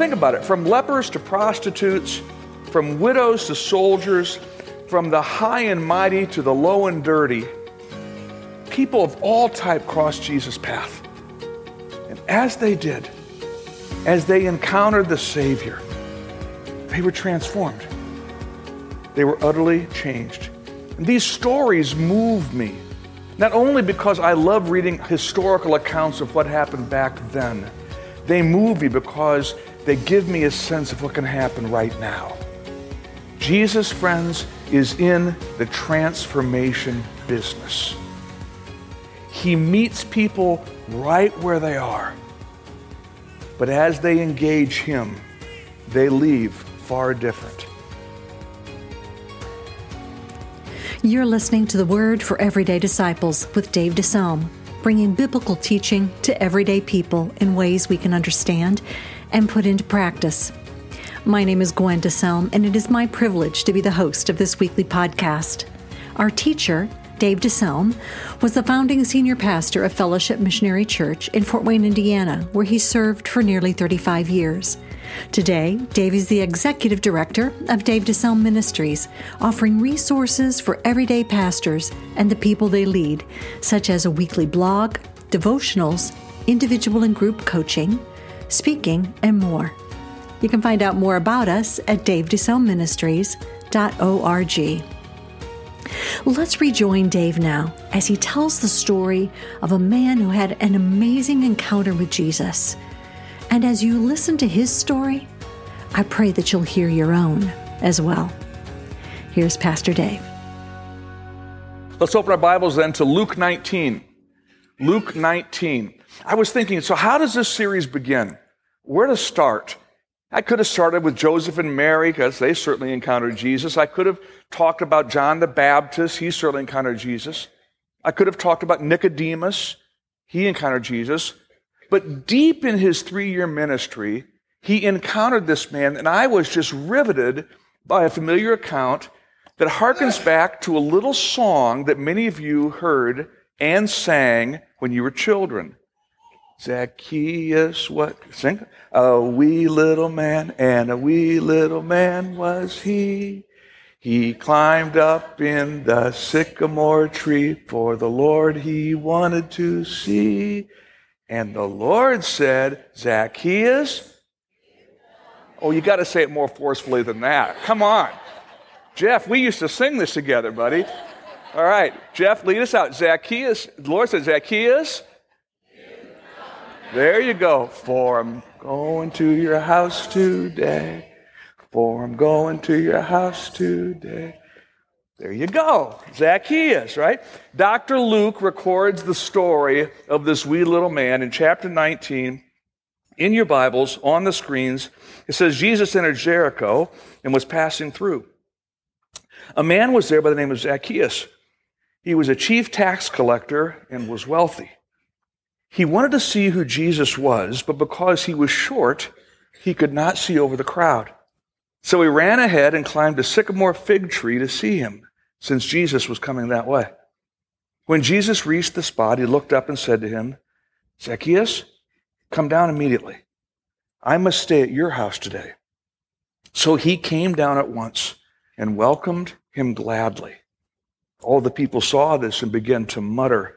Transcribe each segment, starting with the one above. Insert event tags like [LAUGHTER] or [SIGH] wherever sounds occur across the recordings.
think about it from lepers to prostitutes, from widows to soldiers, from the high and mighty to the low and dirty, people of all type crossed Jesus' path. And as they did, as they encountered the Savior, they were transformed. They were utterly changed. And these stories move me, not only because I love reading historical accounts of what happened back then, they move me because they give me a sense of what can happen right now. Jesus, friends, is in the transformation business. He meets people right where they are. But as they engage Him, they leave far different. You're listening to the Word for Everyday Disciples with Dave DeSelm, bringing biblical teaching to everyday people in ways we can understand and put into practice. My name is Gwen DeSelm, and it is my privilege to be the host of this weekly podcast. Our teacher, Dave DeSelm, was the founding senior pastor of Fellowship Missionary Church in Fort Wayne, Indiana, where he served for nearly 35 years. Today, Dave is the executive director of Dave DeSelm Ministries, offering resources for everyday pastors and the people they lead, such as a weekly blog, devotionals, individual and group coaching, speaking, and more. You can find out more about us at davedeselmministries.org. Let's rejoin Dave now as he tells the story of a man who had an amazing encounter with Jesus. And as you listen to his story, I pray that you'll hear your own as well. Here's Pastor Dave. Let's open our Bibles then to Luke 19. Luke 19. I was thinking, so how does this series begin? Where to start? I could have started with Joseph and Mary because they certainly encountered Jesus. I could have talked about John the Baptist. He certainly encountered Jesus. I could have talked about Nicodemus. He encountered Jesus. But deep in his three year ministry, he encountered this man, and I was just riveted by a familiar account that harkens back to a little song that many of you heard and sang when you were children. Zacchaeus, what? Sing. A wee little man, and a wee little man was he. He climbed up in the sycamore tree, for the Lord he wanted to see. And the Lord said, Zacchaeus. Oh, you got to say it more forcefully than that. Come on. Jeff, we used to sing this together, buddy. All right, Jeff, lead us out. Zacchaeus, the Lord said, Zacchaeus, there you go. For I'm going to your house today. For I'm going to your house today. There you go. Zacchaeus, right? Dr. Luke records the story of this wee little man in chapter 19. In your Bibles, on the screens, it says Jesus entered Jericho and was passing through. A man was there by the name of Zacchaeus. He was a chief tax collector and was wealthy. He wanted to see who Jesus was, but because he was short, he could not see over the crowd. So he ran ahead and climbed a sycamore fig tree to see him, since Jesus was coming that way. When Jesus reached the spot, he looked up and said to him, Zacchaeus, come down immediately. I must stay at your house today. So he came down at once and welcomed him gladly. All the people saw this and began to mutter,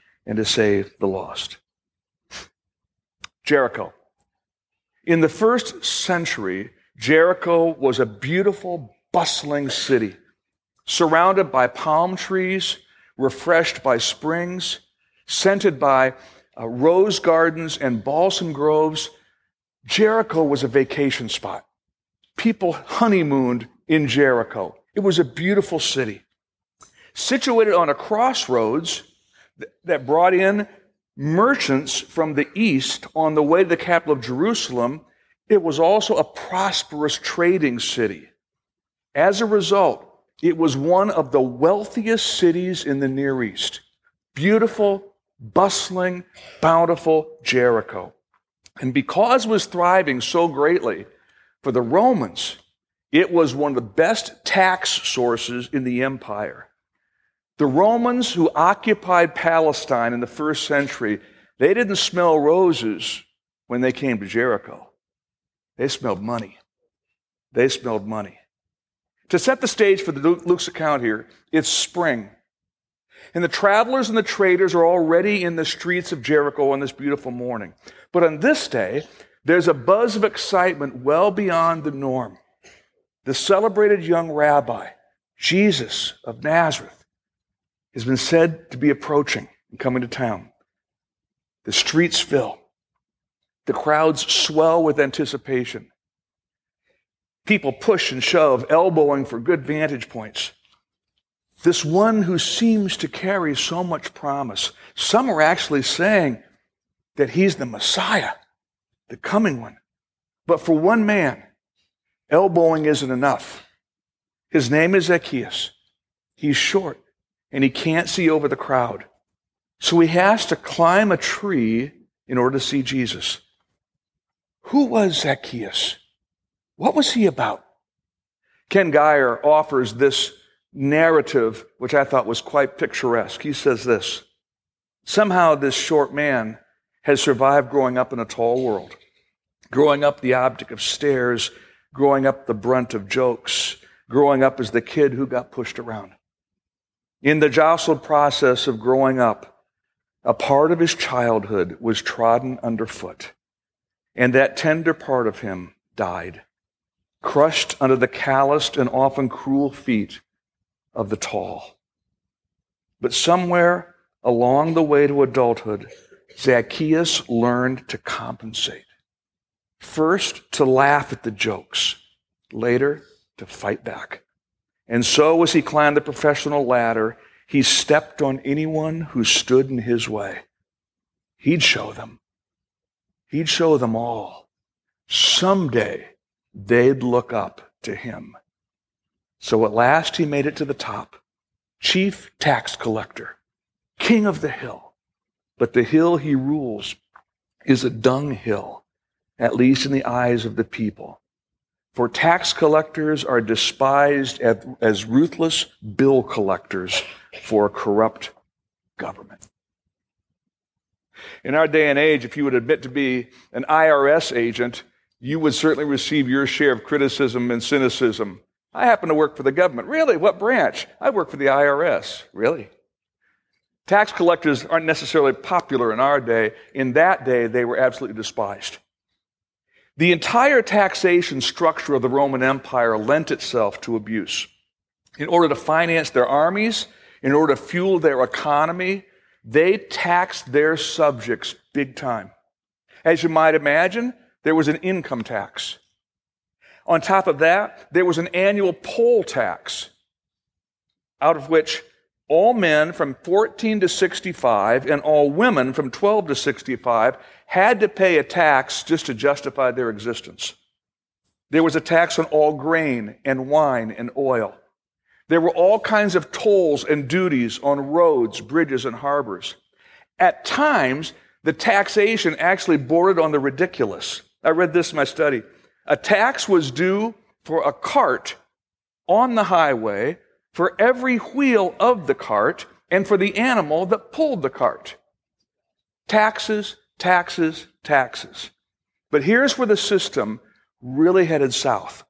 and to save the lost. Jericho. In the first century, Jericho was a beautiful, bustling city, surrounded by palm trees, refreshed by springs, scented by uh, rose gardens and balsam groves. Jericho was a vacation spot. People honeymooned in Jericho. It was a beautiful city. Situated on a crossroads, that brought in merchants from the east on the way to the capital of Jerusalem. It was also a prosperous trading city. As a result, it was one of the wealthiest cities in the Near East. Beautiful, bustling, bountiful Jericho. And because was thriving so greatly, for the Romans, it was one of the best tax sources in the empire. The Romans who occupied Palestine in the first century, they didn't smell roses when they came to Jericho. They smelled money. They smelled money. To set the stage for the Luke's account here, it's spring. And the travelers and the traders are already in the streets of Jericho on this beautiful morning. But on this day, there's a buzz of excitement well beyond the norm. The celebrated young rabbi, Jesus of Nazareth, has been said to be approaching and coming to town. The streets fill. The crowds swell with anticipation. People push and shove, elbowing for good vantage points. This one who seems to carry so much promise. Some are actually saying that he's the Messiah, the coming one. But for one man, elbowing isn't enough. His name is Zacchaeus. He's short and he can't see over the crowd. So he has to climb a tree in order to see Jesus. Who was Zacchaeus? What was he about? Ken Gire offers this narrative, which I thought was quite picturesque. He says this Somehow, this short man has survived growing up in a tall world, growing up the object of stares, growing up the brunt of jokes, growing up as the kid who got pushed around. In the jostled process of growing up, a part of his childhood was trodden underfoot, and that tender part of him died, crushed under the calloused and often cruel feet of the tall. But somewhere along the way to adulthood, Zacchaeus learned to compensate. First, to laugh at the jokes, later, to fight back. And so, as he climbed the professional ladder, he stepped on anyone who stood in his way. He'd show them. He'd show them all. Someday, they'd look up to him. So at last he made it to the top. Chief tax collector, king of the hill. But the hill he rules is a dung hill, at least in the eyes of the people. For tax collectors are despised as ruthless bill collectors for a corrupt government. In our day and age, if you would admit to be an IRS agent, you would certainly receive your share of criticism and cynicism I happen to work for the government. Really? What branch? I work for the IRS. Really? Tax collectors aren't necessarily popular in our day. In that day, they were absolutely despised. The entire taxation structure of the Roman Empire lent itself to abuse. In order to finance their armies, in order to fuel their economy, they taxed their subjects big time. As you might imagine, there was an income tax. On top of that, there was an annual poll tax, out of which all men from 14 to 65 and all women from 12 to 65 had to pay a tax just to justify their existence. There was a tax on all grain and wine and oil. There were all kinds of tolls and duties on roads, bridges, and harbors. At times, the taxation actually bordered on the ridiculous. I read this in my study. A tax was due for a cart on the highway for every wheel of the cart and for the animal that pulled the cart. Taxes, taxes, taxes. But here's where the system really headed south.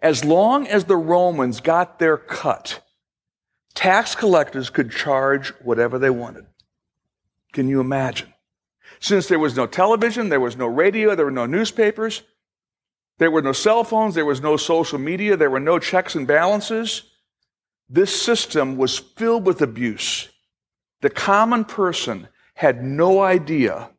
As long as the Romans got their cut, tax collectors could charge whatever they wanted. Can you imagine? Since there was no television, there was no radio, there were no newspapers, there were no cell phones, there was no social media, there were no checks and balances. This system was filled with abuse. The common person had no idea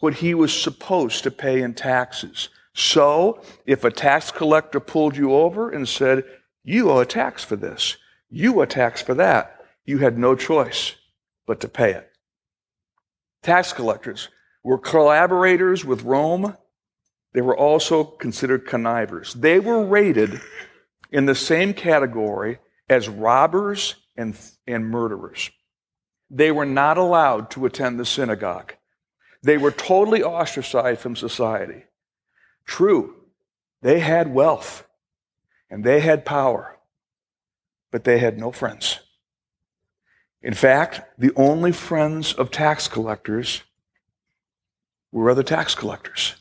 what he was supposed to pay in taxes. So, if a tax collector pulled you over and said, You owe a tax for this, you owe a tax for that, you had no choice but to pay it. Tax collectors were collaborators with Rome they were also considered connivers. They were rated in the same category as robbers and, and murderers. They were not allowed to attend the synagogue. They were totally ostracized from society. True, they had wealth and they had power, but they had no friends. In fact, the only friends of tax collectors were other tax collectors.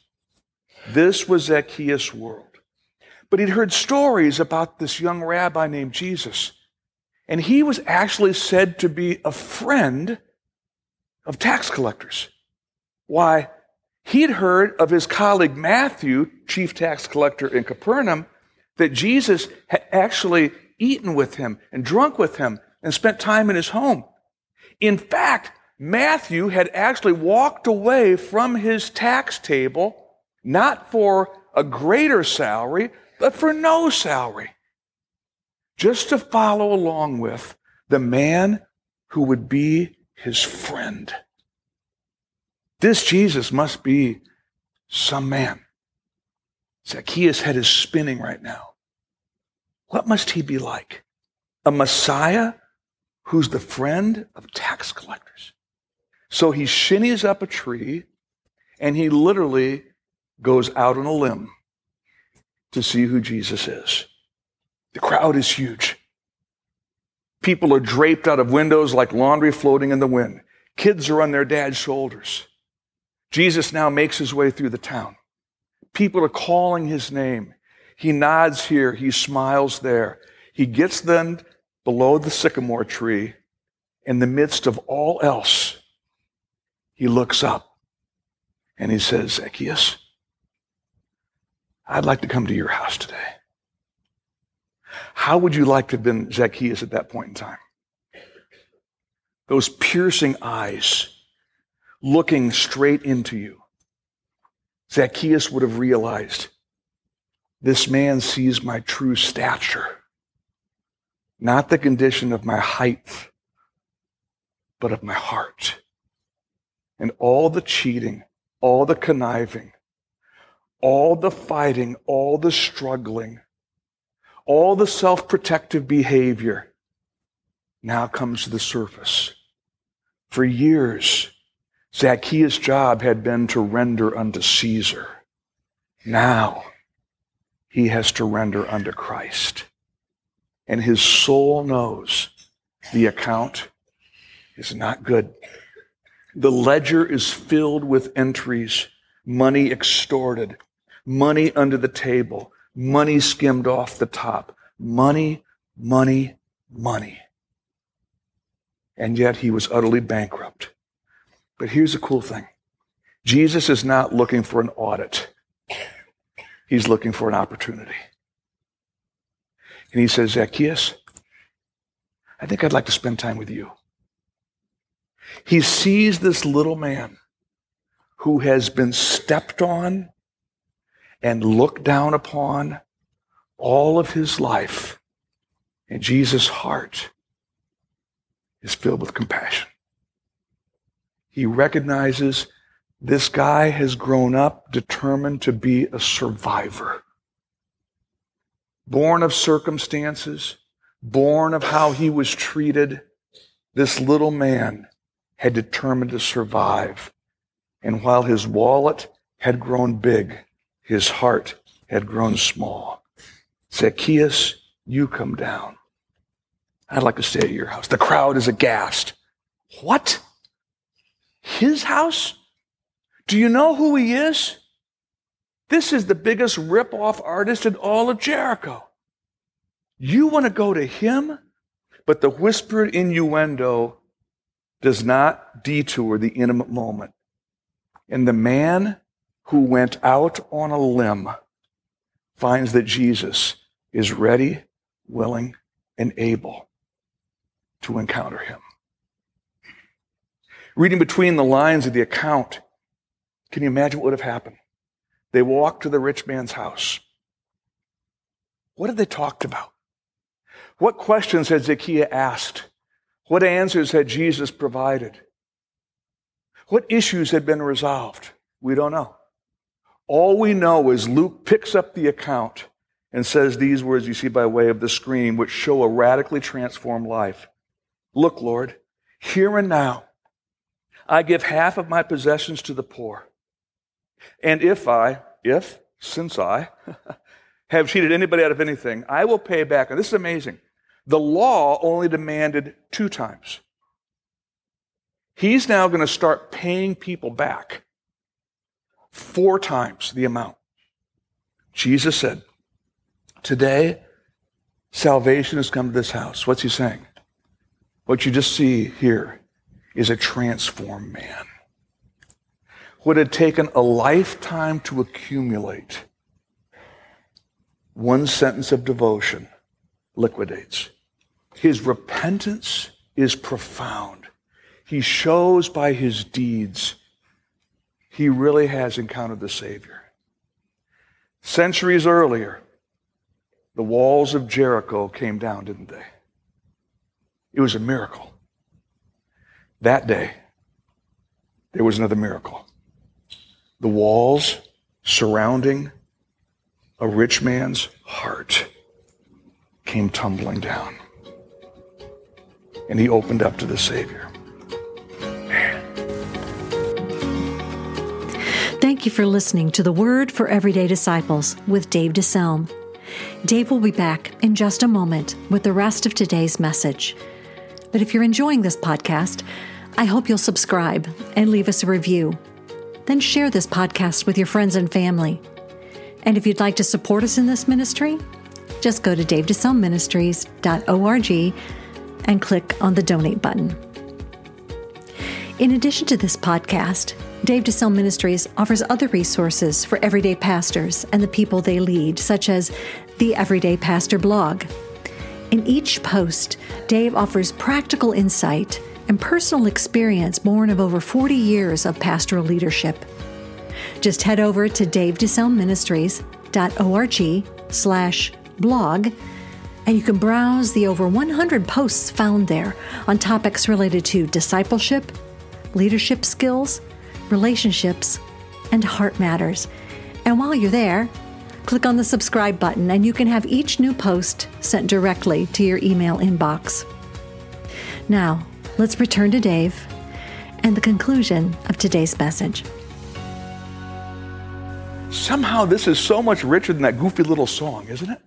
This was Zacchaeus' world. But he'd heard stories about this young rabbi named Jesus. And he was actually said to be a friend of tax collectors. Why? He'd heard of his colleague Matthew, chief tax collector in Capernaum, that Jesus had actually eaten with him and drunk with him and spent time in his home. In fact, Matthew had actually walked away from his tax table not for a greater salary, but for no salary, just to follow along with the man who would be his friend. This Jesus must be some man. Zacchaeus' head is spinning right now. What must he be like? A Messiah who's the friend of tax collectors. So he shinnies up a tree and he literally goes out on a limb to see who Jesus is. The crowd is huge. People are draped out of windows like laundry floating in the wind. Kids are on their dad's shoulders. Jesus now makes his way through the town. People are calling his name. He nods here, he smiles there. He gets then below the sycamore tree. In the midst of all else, he looks up and he says, Zacchaeus, I'd like to come to your house today. How would you like to have been Zacchaeus at that point in time? Those piercing eyes looking straight into you. Zacchaeus would have realized this man sees my true stature, not the condition of my height, but of my heart. And all the cheating, all the conniving, all the fighting, all the struggling, all the self protective behavior now comes to the surface. For years, Zacchaeus' job had been to render unto Caesar. Now, he has to render unto Christ. And his soul knows the account is not good. The ledger is filled with entries, money extorted, money under the table, money skimmed off the top, money, money, money. And yet he was utterly bankrupt. But here's the cool thing Jesus is not looking for an audit, he's looking for an opportunity. And he says, Zacchaeus, I think I'd like to spend time with you. He sees this little man who has been stepped on and looked down upon all of his life. And Jesus' heart is filled with compassion. He recognizes this guy has grown up determined to be a survivor. Born of circumstances, born of how he was treated, this little man had determined to survive. And while his wallet had grown big, his heart had grown small. Zacchaeus, you come down. I'd like to stay at your house. The crowd is aghast. What? His house? Do you know who he is? This is the biggest rip-off artist in all of Jericho. You want to go to him? But the whispered innuendo does not detour the intimate moment. And the man who went out on a limb finds that Jesus is ready, willing, and able to encounter him. Reading between the lines of the account, can you imagine what would have happened? They walked to the rich man's house. What had they talked about? What questions had Zacchaeus asked? What answers had Jesus provided? What issues had been resolved? We don't know. All we know is Luke picks up the account and says these words you see by way of the screen, which show a radically transformed life. Look, Lord, here and now, I give half of my possessions to the poor. And if I, if, since I, [LAUGHS] have cheated anybody out of anything, I will pay back. And this is amazing. The law only demanded two times. He's now going to start paying people back four times the amount. Jesus said, Today, salvation has come to this house. What's he saying? What you just see here is a transformed man. What had taken a lifetime to accumulate, one sentence of devotion liquidates. His repentance is profound. He shows by his deeds he really has encountered the Savior. Centuries earlier, the walls of Jericho came down, didn't they? It was a miracle. That day, there was another miracle. The walls surrounding a rich man's heart came tumbling down. And he opened up to the Savior. Thank you for listening to the Word for Everyday Disciples with Dave DeSelm. Dave will be back in just a moment with the rest of today's message. But if you're enjoying this podcast, I hope you'll subscribe and leave us a review. Then share this podcast with your friends and family. And if you'd like to support us in this ministry, just go to davedeselmministries.org and click on the donate button. In addition to this podcast, Dave DeSelm Ministries offers other resources for everyday pastors and the people they lead, such as the Everyday Pastor blog. In each post, Dave offers practical insight and personal experience born of over 40 years of pastoral leadership. Just head over to davedeselmministries.org slash blog and you can browse the over 100 posts found there on topics related to discipleship, leadership skills, relationships, and heart matters. And while you're there, click on the subscribe button and you can have each new post sent directly to your email inbox. Now, let's return to Dave and the conclusion of today's message. Somehow, this is so much richer than that goofy little song, isn't it?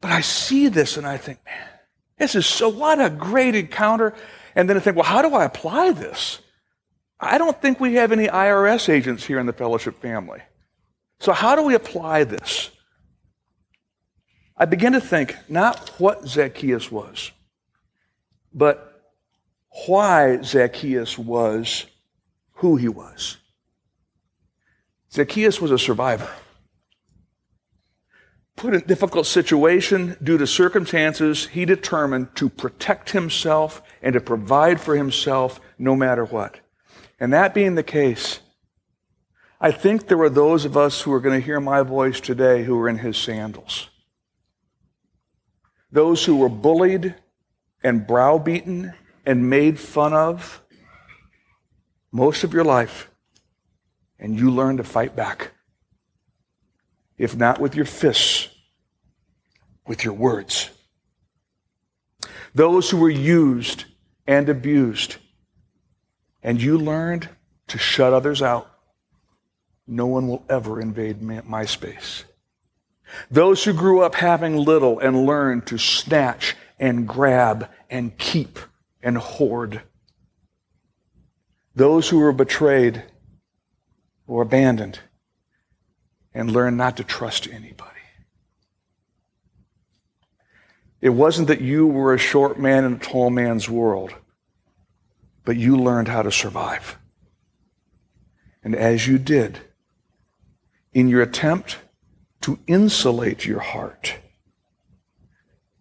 But I see this and I think, man, this is so, what a great encounter. And then I think, well, how do I apply this? I don't think we have any IRS agents here in the fellowship family. So, how do we apply this? I begin to think not what Zacchaeus was, but why Zacchaeus was who he was. Zacchaeus was a survivor. Put in a difficult situation due to circumstances, he determined to protect himself and to provide for himself no matter what. And that being the case, I think there are those of us who are going to hear my voice today who are in his sandals. Those who were bullied and browbeaten and made fun of most of your life, and you learn to fight back. If not with your fists, with your words. Those who were used and abused and you learned to shut others out, no one will ever invade my space. Those who grew up having little and learned to snatch and grab and keep and hoard. Those who were betrayed or abandoned and learned not to trust anybody. It wasn't that you were a short man in a tall man's world but you learned how to survive. And as you did, in your attempt to insulate your heart,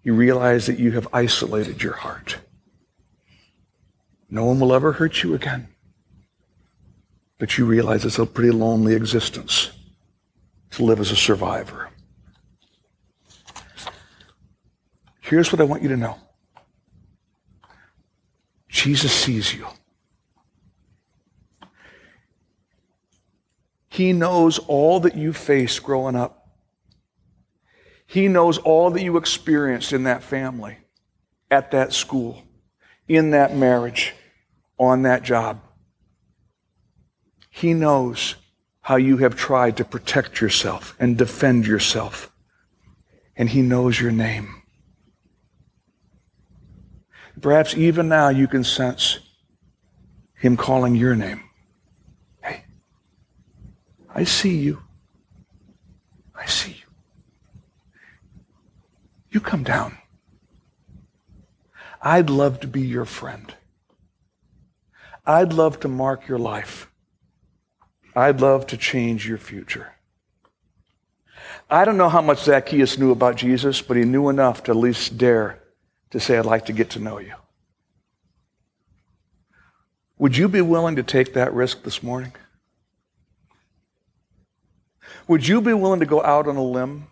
you realize that you have isolated your heart. No one will ever hurt you again. But you realize it's a pretty lonely existence to live as a survivor. Here's what I want you to know Jesus sees you. He knows all that you faced growing up. He knows all that you experienced in that family, at that school, in that marriage, on that job. He knows how you have tried to protect yourself and defend yourself. And He knows your name. Perhaps even now you can sense Him calling your name. Hey, I see you. I see you. You come down. I'd love to be your friend. I'd love to mark your life. I'd love to change your future. I don't know how much Zacchaeus knew about Jesus, but he knew enough to at least dare to say, I'd like to get to know you. Would you be willing to take that risk this morning? Would you be willing to go out on a limb?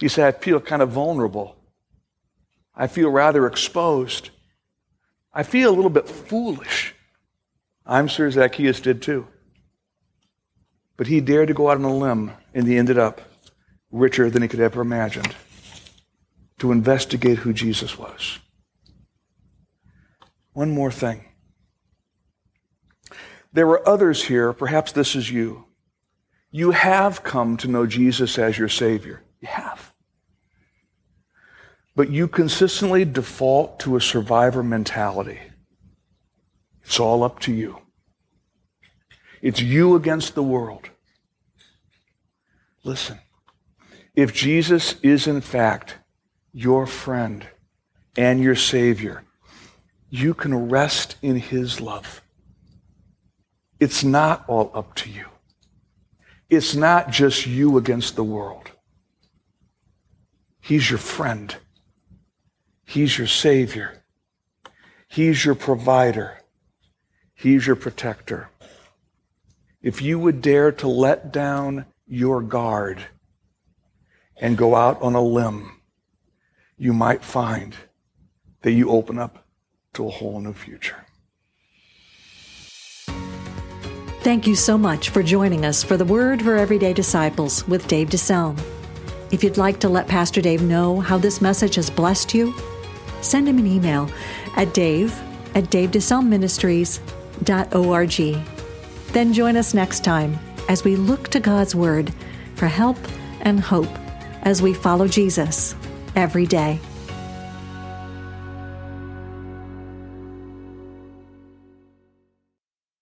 You say, I feel kind of vulnerable. I feel rather exposed. I feel a little bit foolish. I'm sure Zacchaeus did too. But he dared to go out on a limb, and he ended up richer than he could ever imagined to investigate who Jesus was. One more thing. There are others here, perhaps this is you. You have come to know Jesus as your Savior. You have. But you consistently default to a survivor mentality. It's all up to you. It's you against the world. Listen, if Jesus is in fact your friend and your Savior, you can rest in His love. It's not all up to you. It's not just you against the world. He's your friend. He's your Savior. He's your provider. He's your protector. If you would dare to let down your guard and go out on a limb, you might find that you open up to a whole new future. Thank you so much for joining us for the Word for Everyday Disciples with Dave DeSelm. If you'd like to let Pastor Dave know how this message has blessed you, send him an email at dave at davedeselmministries.org. Then join us next time as we look to God's Word for help and hope as we follow Jesus every day.